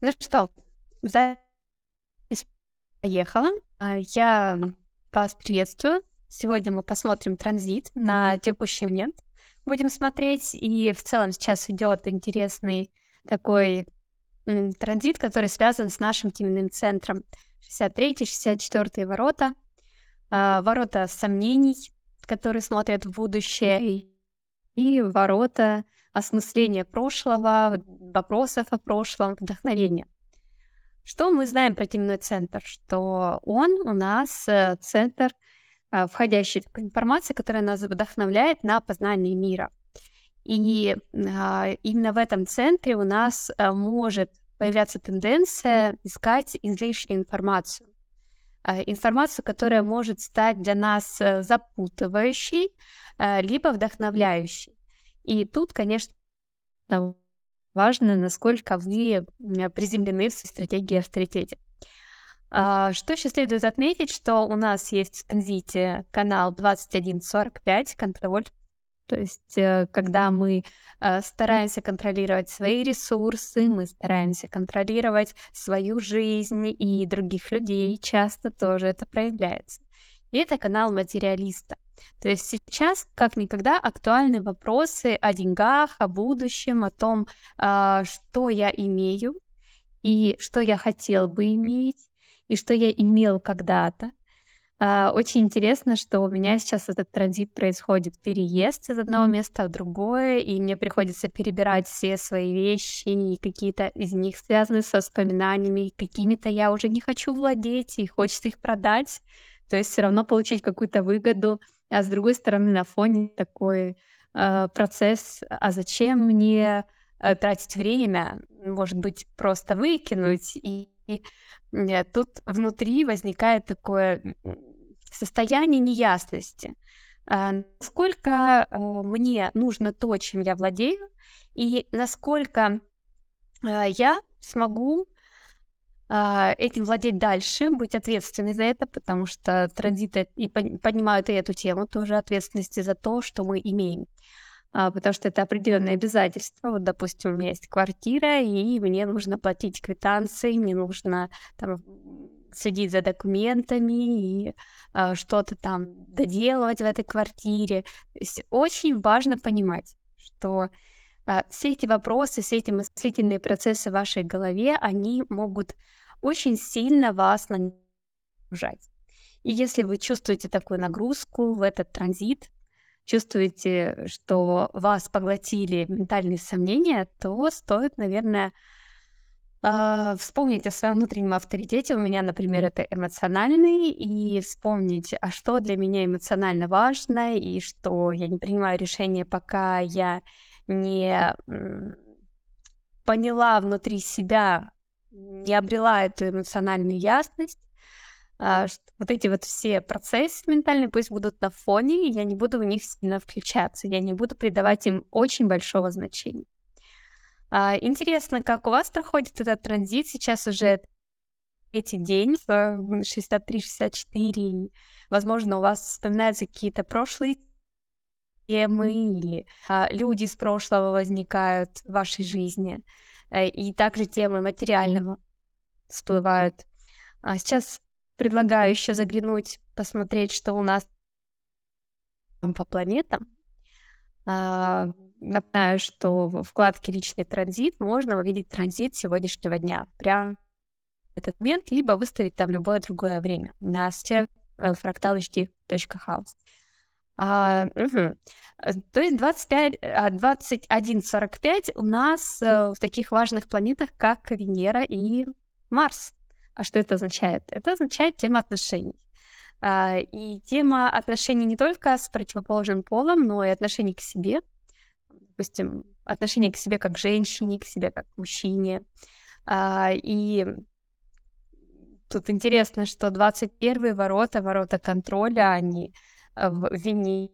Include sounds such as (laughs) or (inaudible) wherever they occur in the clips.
Ну что, запись поехала. А, Я вас приветствую. Сегодня мы посмотрим транзит на текущий момент. Будем смотреть, и в целом сейчас идет интересный такой транзит, который связан с нашим теменным центром. 63-64 ворота. А, Ворота сомнений, которые смотрят в будущее, и ворота осмысления прошлого, вопросов о прошлом, вдохновения. Что мы знаем про теменной центр? Что он у нас э, центр, а, входящий в информации, которая нас вдохновляет на познание мира. И а, именно в этом центре у нас а, может появляться тенденция искать излишнюю информацию. Информацию, которая может стать для нас э, запутывающей, либо вдохновляющей. И тут, конечно, важно, насколько вы приземлены в своей стратегии авторитете. А, Что еще следует отметить, что у нас есть в транзите канал 2145 контроль, то есть э, когда мы э, стараемся контролировать свои ресурсы, мы стараемся контролировать свою жизнь и других людей, часто тоже это проявляется. И это канал материалиста. То есть сейчас, как никогда, актуальны вопросы о деньгах, о будущем, о том, а, что я имею и что я хотел бы иметь, и что я имел когда-то. А, Очень интересно, что у меня сейчас этот транзит происходит, переезд из одного места в другое, и мне приходится перебирать все свои вещи, и какие-то из них связаны со воспоминаниями, какими-то я уже не хочу владеть, и хочется их продать, то есть все равно получить какую-то выгоду, а с другой стороны на фоне такой э, процесс, а зачем мне э, тратить время, может быть, просто выкинуть, и, и, э, тут внутри возникает такое состояние неясности. А, Насколько э, мне нужно то, чем я владею, и насколько э, я смогу этим владеть дальше, быть ответственной за это, потому что транзиты и пон- поднимают и эту тему тоже ответственности за то, что мы имеем. А, потому что это определенные обязательства. Вот, допустим, у меня есть квартира, и мне нужно платить квитанции, мне нужно там следить за документами и а, что-то там доделывать в этой квартире. То есть очень важно понимать, что а, все эти вопросы, все эти мыслительные процессы в вашей голове, они могут очень сильно вас нагружать. И если вы чувствуете такую нагрузку в этот транзит, чувствуете, что вас поглотили ментальные сомнения, то стоит, наверное, а, вспомнить о своем внутреннем авторитете. У меня, например, это эмоциональный, и вспомнить, а что для меня эмоционально важно, и что я не принимаю решения, пока я не поняла внутри себя, не обрела эту эмоциональную ясность, а, ш- вот эти вот все процессы ментальные пусть будут на фоне, и я не буду в них сильно включаться, я не буду придавать им очень большого значения. А, Интересно, как у вас проходит этот транзит? Сейчас уже третий день, э, 63-64, и, возможно, у вас вспоминаются какие-то прошлые темы или а, люди из прошлого возникают в вашей жизни, э, и также темы материального всплывают. А сейчас предлагаю еще заглянуть, посмотреть, что у нас по планетам. А, Напоминаю, что в вкладке «Личный транзит» можно увидеть транзит сегодняшнего дня. Прям этот момент, либо выставить там любое другое время на сайте э, fractalhd.house. А. Э, То есть 25, а, 21.45 у нас э, в таких важных планетах, как Венера и Марс. А что это означает? Это означает тема отношений. А, И тема отношений не только с противоположным полом, но и отношений к себе. Допустим, отношение к себе как к женщине, к себе как к мужчине. А, И тут интересно, что 21 ворота, ворота контроля, они в Венере,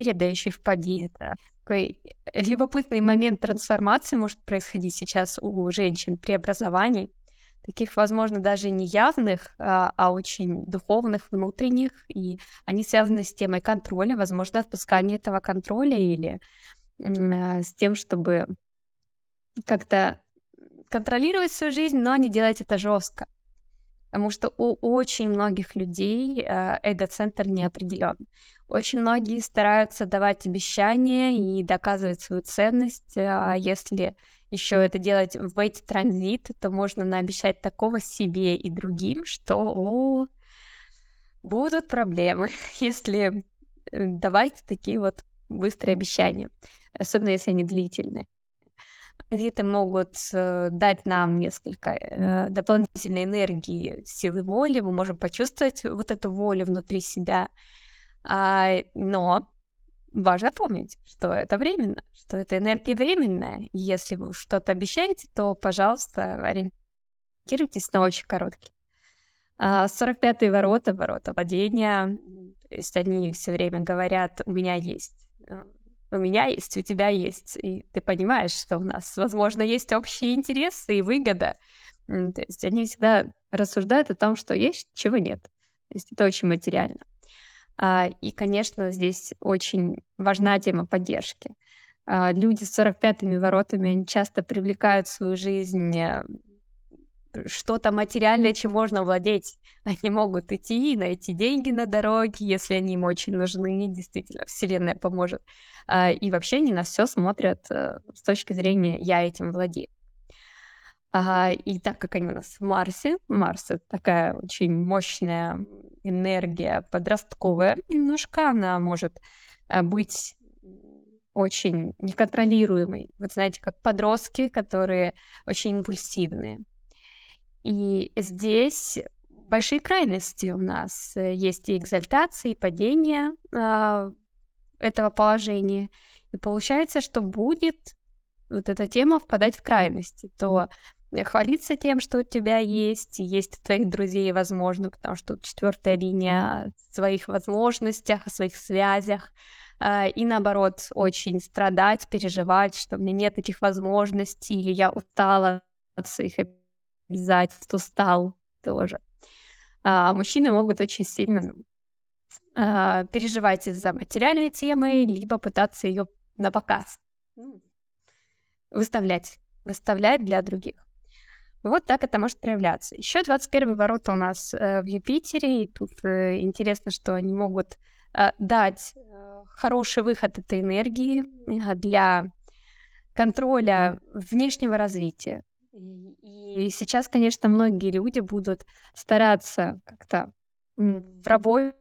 да еще и в Паде. Это такой любопытный момент трансформации может происходить сейчас у женщин, преобразований. Таких, возможно, даже не явных, а, а очень духовных, внутренних, и они связаны с темой контроля, возможно, отпускания этого контроля или а, с тем, чтобы как-то контролировать свою жизнь, но не делать это жестко. Потому что у очень многих людей э, эго-центр не определен. Очень многие стараются давать обещания и доказывать свою ценность. А если еще это делать в эти транзиты, то можно наобещать такого себе и другим, что о, будут проблемы, (laughs) если э, давать такие вот быстрые обещания, особенно если они длительные. Кредиты могут э, дать нам несколько э, дополнительной энергии, силы воли, мы можем почувствовать вот эту волю внутри себя, а, но важно помнить, что это временно, что это энергия временная. Если вы что-то обещаете, то, пожалуйста, ориентируйтесь на очень короткий. А 45-е ворота, ворота владения, то есть они все время говорят, у меня есть э, у меня есть, у тебя есть. И ты понимаешь, что у нас, возможно, есть общие интересы и выгода. То есть они всегда рассуждают о том, что есть, чего нет. То есть это очень материально. А, и, конечно, здесь очень важна тема поддержки. А, люди с 45-ми воротами они часто привлекают в свою жизнь э, что-то материальное, чем можно владеть. Они могут идти и найти деньги на дороге, если они им очень нужны, действительно, Вселенная поможет. А, и вообще они на все смотрят э, с точки зрения «я этим владею». И так как они у нас в Марсе, Марс — это такая очень мощная энергия подростковая немножко, она может э, быть очень неконтролируемой. Вот знаете, как подростки, которые очень импульсивные. И здесь большие крайности у нас. Есть и экзальтация, и падение э, этого положения. И получается, что будет вот эта тема впадать в крайности. То хвалиться тем, что у тебя есть, есть у твоих друзей, возможно, потому что четвертая линия о своих возможностях, о своих связях, э, и наоборот, очень страдать, переживать, что у меня нет этих возможностей, или я устала от своих обязательств, устал тоже. А мужчины могут очень сильно а, переживать из-за материальной темы, либо пытаться ее на показ выставлять, выставлять для других. Вот так это может проявляться. Еще 21 ворота у нас э, в Юпитере, и тут э, интересно, что они могут э, дать хороший выход этой энергии э, для контроля внешнего развития. И сейчас, конечно, многие люди будут стараться как-то в работе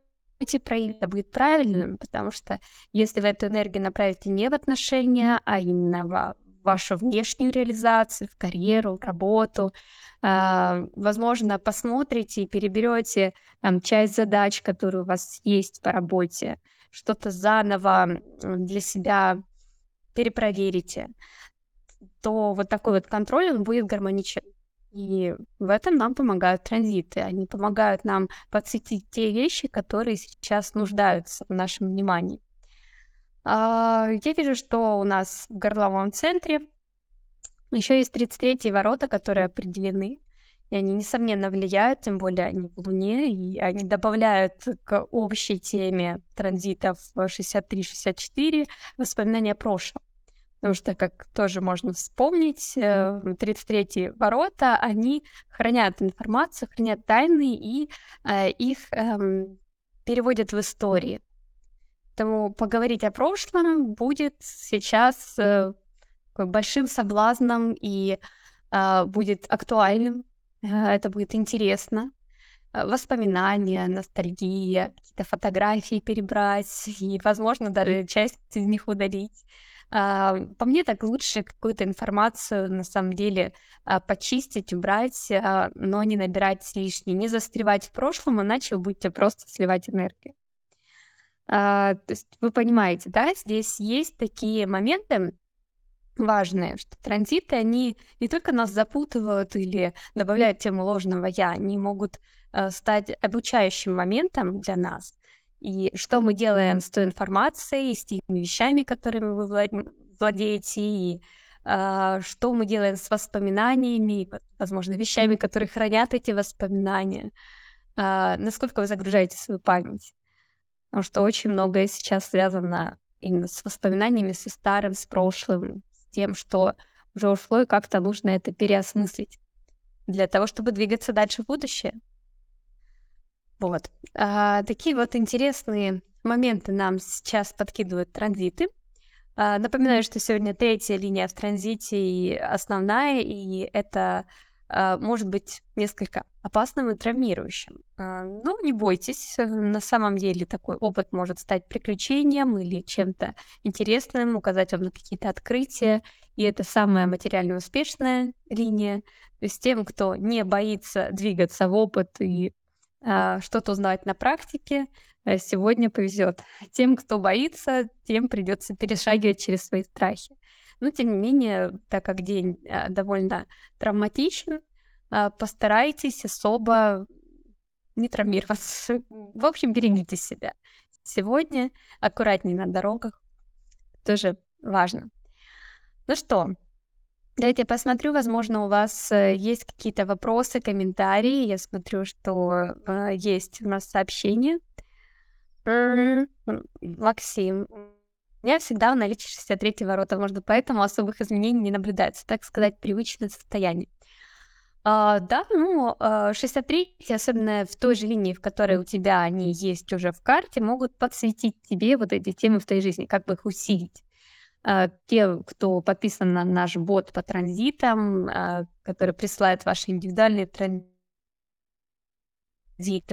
проявить это будет правильным, потому что если вы эту энергию направите не в отношения, а именно в вашу внешнюю реализацию, в карьеру, в работу, э, возможно, посмотрите и переберете там, часть задач, которые у вас есть по работе, что-то заново для себя перепроверите то вот такой вот контроль, он будет гармоничен. И в этом нам помогают транзиты. Они помогают нам подсветить те вещи, которые сейчас нуждаются в нашем внимании. А, я вижу, что у нас в горловом центре еще есть 33 ворота, которые определены. И они, несомненно, влияют, тем более они в Луне, и они добавляют к общей теме транзитов 63-64 воспоминания прошлого. Потому что, как тоже можно вспомнить, 33-е э, ворота, они хранят информацию, хранят тайны и э, их э, переводят в истории. Поэтому поговорить о прошлом будет сейчас э, большим соблазном и э, будет актуальным. Э, это будет интересно. Э, воспоминания, ностальгия, какие-то фотографии перебрать и, возможно, даже часть из них удалить. А, по мне так лучше какую-то информацию на самом деле а, почистить, убрать, а, но не набирать лишнее, не застревать в прошлом, иначе вы будете просто сливать энергию. То есть вы понимаете, да, здесь есть такие моменты, важные, что транзиты, они не только нас запутывают или добавляют тему ложного «я», они могут стать обучающим моментом для нас, и что мы делаем с той информацией, с теми вещами, которыми вы владеете, и э, что мы делаем с воспоминаниями, возможно, вещами, которые хранят эти воспоминания, э, насколько вы загружаете свою память. Потому что очень многое сейчас связано именно с воспоминаниями, со старым, с прошлым, с тем, что уже ушло, и как-то нужно это переосмыслить для того, чтобы двигаться дальше в будущее. Вот. А, такие вот интересные моменты нам сейчас подкидывают транзиты. А, напоминаю, что сегодня третья линия в транзите и основная, и это а, может быть несколько опасным и травмирующим. А, но не бойтесь, на самом деле такой опыт может стать приключением или чем-то интересным, указать вам на какие-то открытия, и это самая материально успешная линия. То есть тем, кто не боится двигаться в опыт и что-то узнавать на практике, э, сегодня повезет. Тем, кто боится, тем придется перешагивать через свои страхи. Но, тем не менее, так как день а, довольно травматичен, а, постарайтесь особо не травмироваться. В общем, берегите себя. Сегодня аккуратнее на дорогах. Тоже важно. Ну что, давайте я посмотрю, возможно, у вас э, есть какие-то вопросы, комментарии. Я смотрю, что э, есть у нас сообщение. Максим, у меня всегда в наличии 63 ворота, можно поэтому особых изменений не наблюдается, так сказать, привычное состояние. А, да, ну, 63, а, особенно в той же линии, в которой у тебя они есть уже в карте, могут подсветить тебе вот эти темы в твоей жизни, как бы их усилить. А, те, кто подписан на наш бот по транзитам, а, который присылает ваши индивидуальные транзиты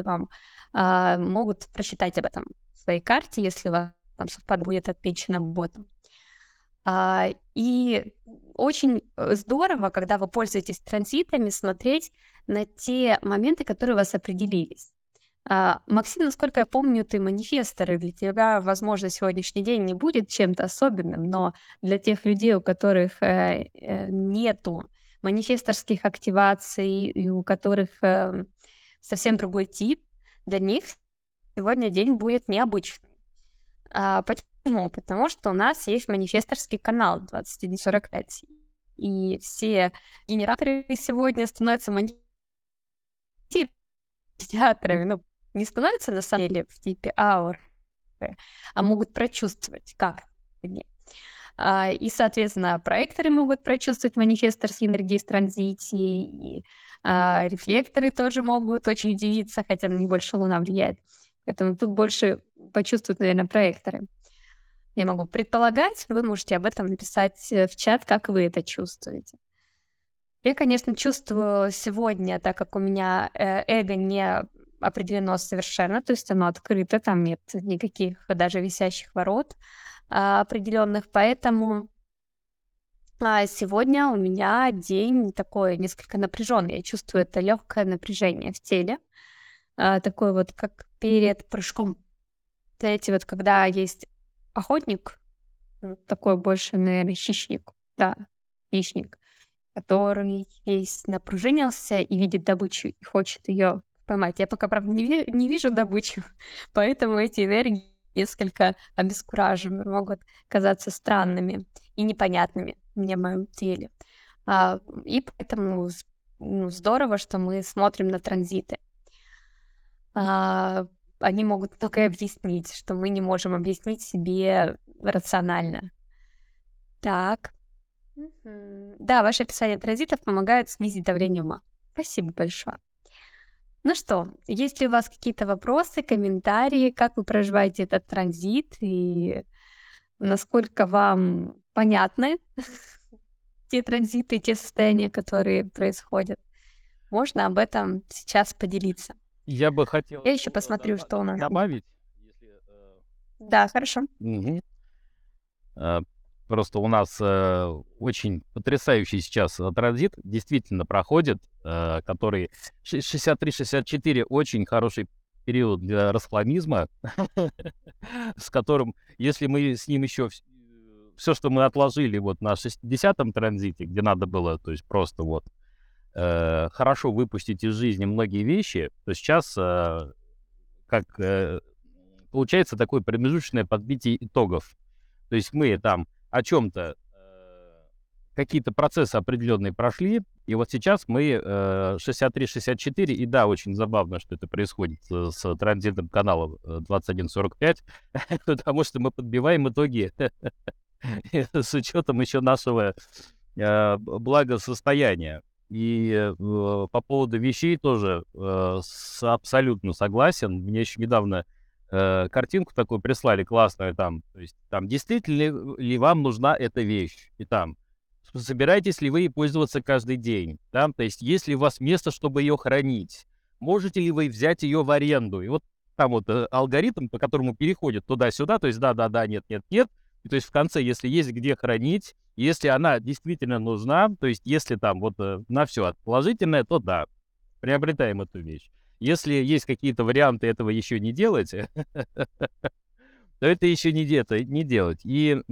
вам, а, могут прочитать об этом в своей карте, если там совпад будет отмечено ботом. И очень э, здорово, когда вы пользуетесь транзитами, смотреть на те моменты, которые у вас определились. А, Максим, насколько я помню, ты манифестор, и для тебя, возможно, сегодняшний день не будет чем-то особенным, но для тех людей, у которых э, э, нету манифесторских активаций, и у которых э, совсем другой тип, для них сегодня день будет необычным. А, Почему? Потому что у нас есть манифесторский канал 2145. И все генераторы сегодня становятся манифесторами. Ну, не становятся на самом деле в типе аур, а могут прочувствовать, как. А, и, соответственно, проекторы могут прочувствовать манифесторские энергии в транзите, и а, рефлекторы тоже могут очень удивиться, хотя на них больше Луна влияет. Поэтому тут больше почувствуют, наверное, проекторы я могу предполагать, вы можете об этом написать э, в чат, как вы это чувствуете. Я, конечно, чувствую сегодня, так как у меня э, эго не определено совершенно, то есть оно открыто, там нет никаких даже висящих ворот а, определенных, поэтому а сегодня у меня день такой несколько напряженный. Я чувствую это легкое напряжение в теле, а, такое вот как перед прыжком. Знаете, вот когда есть охотник, такой больше, наверное, хищник, да, хищник, который весь напружинился и видит добычу и хочет ее поймать. Я пока, правда, не, ви- не вижу добычу, (laughs) поэтому эти энергии несколько обескураживают, могут казаться странными и непонятными мне в моем теле. А, и поэтому ну, здорово, что мы смотрим на транзиты. А, они могут только объяснить, что мы не можем объяснить себе рационально. Так. Да, ваше описание транзитов помогает снизить давление ума. Спасибо большое. Ну что, есть ли у вас какие-то вопросы, комментарии, как вы проживаете этот транзит и насколько вам понятны (laughs) те транзиты, те состояния, которые происходят? Можно об этом сейчас поделиться. Я бы хотел Я еще посмотрю, что у нас. добавить. Если, э, Да, хорошо. Мгм. Э, Просто у нас э, очень потрясающий сейчас э, транзит действительно проходит, э, который 63-64 очень хороший период для расхламизма, (laughs) с которым, если мы с ним еще все, что мы отложили вот на 60-м транзите, где надо было, то есть просто вот э, хорошо выпустить из жизни многие вещи, то сейчас э, как э, получается такое промежуточное подбитие итогов. То есть мы там о чем-то э, какие-то процессы определенные прошли, и вот сейчас мы э, 63-64, и да, очень забавно, что это происходит с, с транзитом канала 2145, (laughs) потому что мы подбиваем итоги (laughs) с учетом еще нашего э, благосостояния. И э, по поводу вещей тоже э, абсолютно согласен. Мне еще недавно э, картинку такую прислали классную там. То есть там действительно ли вам нужна эта вещь? И там собираетесь ли вы пользоваться каждый день? Да? То есть есть ли у вас место, чтобы ее хранить? Можете ли вы взять ее в аренду? И вот там вот э, алгоритм, по которому переходит туда-сюда, то есть да-да-да, нет-нет-нет, и то есть в конце, если есть где хранить, если она действительно нужна, то есть если там вот э, на все положительное, то да, приобретаем эту вещь. Если есть какие-то варианты этого еще не делать, (laughs) то это еще не, де- не делать. И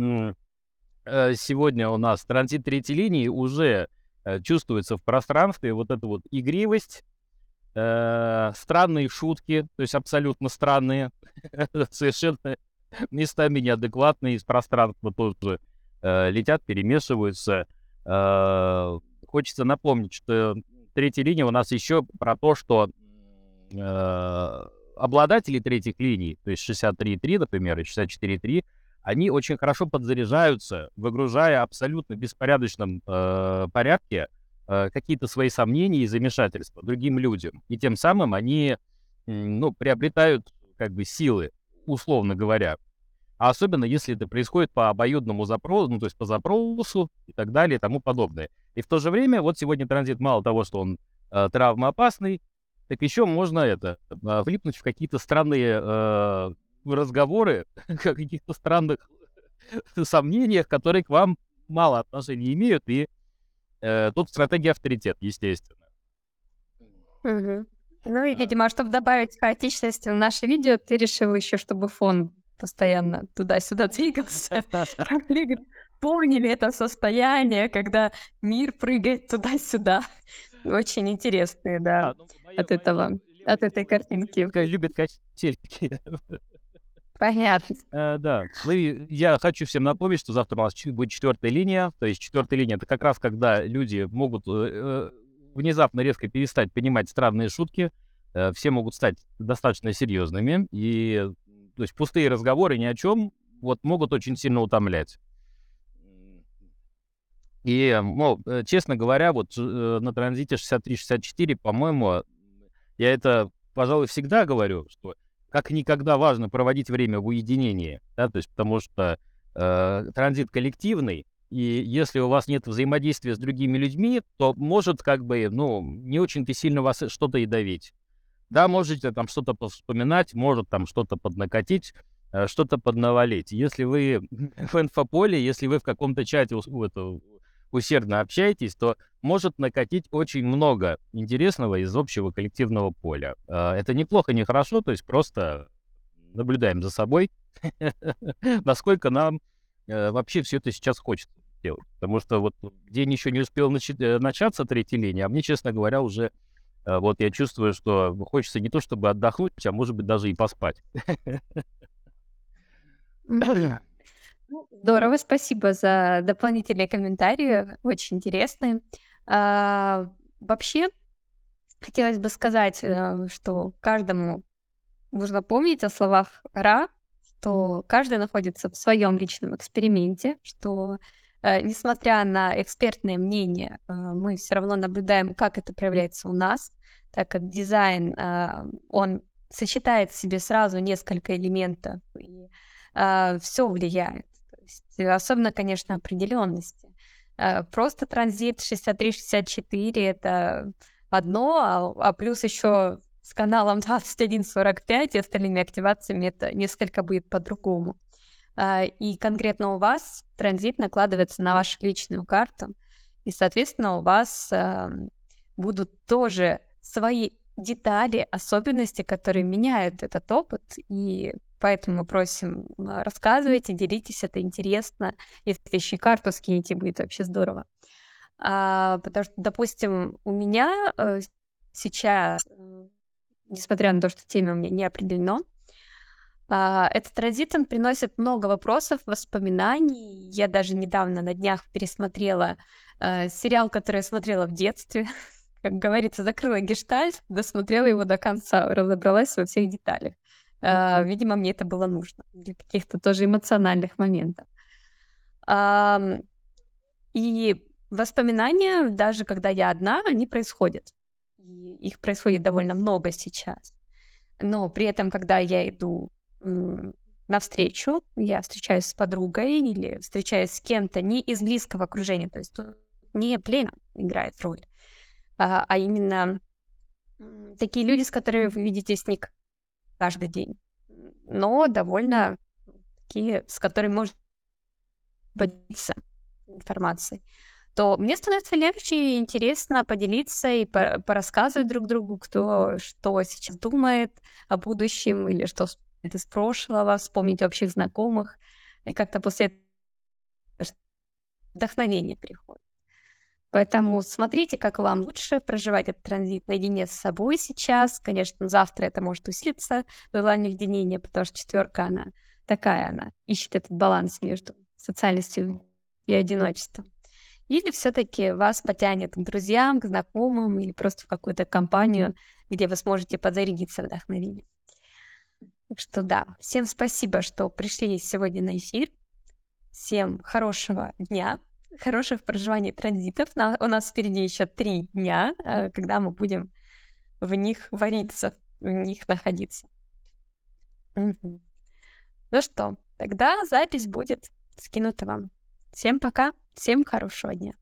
э, сегодня у нас транзит третьей линии уже э, чувствуется в пространстве вот эта вот игривость, э, странные шутки, то есть абсолютно странные, (laughs) совершенно местами неадекватные из пространства тоже э, летят, перемешиваются. Э, хочется напомнить, что третья линия у нас еще про то, что э, обладатели третьих линий, то есть 63.3, например, и 64.3, они очень хорошо подзаряжаются, выгружая абсолютно беспорядочном э, порядке э, какие-то свои сомнения и замешательства другим людям. И тем самым они, ну, приобретают как бы силы, условно говоря. А особенно, если это происходит по обоюдному запросу, ну, то есть по запросу и так далее и тому подобное. И в то же время, вот сегодня транзит мало того, что он э, травмоопасный, так еще можно это, э, влипнуть в какие-то странные э, разговоры, (laughs) о каких-то странных (laughs) сомнениях, которые к вам мало отношения имеют, и э, тут стратегия авторитет, естественно. Угу. Ну и, видимо, чтобы добавить хаотичности в наше видео, ты решил еще, чтобы фон постоянно туда-сюда (laughs) двигался. Помнили это состояние, когда мир прыгает туда-сюда. Очень интересные, да, а, ну, от этого, от этой картинки. Любит качельки. Понятно. (laughs) Э, да. Ну и я хочу всем напомнить, что завтра у нас будет четвертая линия. То есть четвертая линия это как раз когда люди могут э, э, внезапно резко перестать понимать странные шутки. Э, все могут стать достаточно серьезными. И то есть пустые разговоры ни о чем вот могут очень сильно утомлять. И, ну, честно говоря, вот э, на транзите 63-64, по-моему, я это, пожалуй, всегда говорю, что как никогда важно проводить время в уединении, да, то есть потому что э, транзит коллективный, и если у вас нет взаимодействия с другими людьми, то может как бы, ну, не очень-то сильно вас что-то и давить. Да, можете там что-то вспоминать, может там что-то поднакатить, э, что-то поднавалить. Если вы в инфополе, если вы в каком-то чате это, усердно общаетесь, то может накатить очень много интересного из общего коллективного поля. Э, это неплохо, не хорошо, то есть просто наблюдаем за собой, (laughs) насколько нам э, вообще все это сейчас хочется делать. Потому что вот день еще не успел начаться, третьей линии, а мне, честно говоря, уже Э, вот я чувствую, что хочется не то чтобы отдохнуть, а может быть даже и поспать. Ну, здорово, спасибо за дополнительные комментарии, очень интересные. А, вообще, хотелось бы сказать, э, что каждому нужно помнить о словах Ра, что каждый находится в своем личном эксперименте, что Э, несмотря на экспертное мнение, э, мы все равно наблюдаем, как это проявляется у нас, так как дизайн, он сочетает в себе сразу несколько элементов, и все влияет. Есть, особенно, конечно, определенности. Просто транзит 63-64 это одно, а, а плюс еще с каналом 2145 и остальными активациями это несколько будет по-другому. А, и конкретно у вас транзит накладывается на вашу личную карту, и, соответственно, у вас будут тоже свои детали, особенности, которые меняют этот опыт, и поэтому мы просим а, рассказывайте, делитесь, это интересно. Если еще карту скинете, будет вообще здорово. А, потому что, допустим, у меня э, сейчас, э, несмотря на то, что тема у меня не определено, а, этот транзит, он приносит много вопросов, воспоминаний. Я даже недавно на днях пересмотрела э, сериал, который я смотрела в детстве. (laughs) Как говорится, закрыла гештальт, досмотрела его до конца, разобралась во всех деталях. Э, видимо, мне это было нужно для каких-то тоже эмоциональных моментов. И воспоминания, даже когда я одна, они происходят. И их происходит довольно много сейчас. Но при этом, когда я иду навстречу, я встречаюсь с подругой или встречаюсь с кем-то не из близкого окружения, то есть не племя играет роль, а, а именно такие люди, с которыми вы видитесь не каждый день, но довольно такие, с которыми можно поделиться информацией, то мне становится легче и интересно поделиться и порассказывать друг другу, кто что сейчас думает о будущем или что это из прошлого, вспомнить общих знакомых. И как-то после этого вдохновение приходит. Поэтому смотрите, как вам лучше проживать этот транзит наедине с собой сейчас. Конечно, завтра это может усилиться, желание единения, потому что четверка, она такая, она ищет этот баланс между социальностью и одиночеством. Или все-таки вас потянет к друзьям, к знакомым или просто в какую-то компанию, где вы сможете подзарядиться вдохновением. Так что да, всем спасибо, что пришли сегодня на эфир. Всем хорошего дня, хороших проживаний транзитов. у нас впереди еще три дня, э, когда мы будем в них вариться, в них находиться. Угу. Ну что, тогда запись будет скинута вам. Всем пока, всем хорошего дня.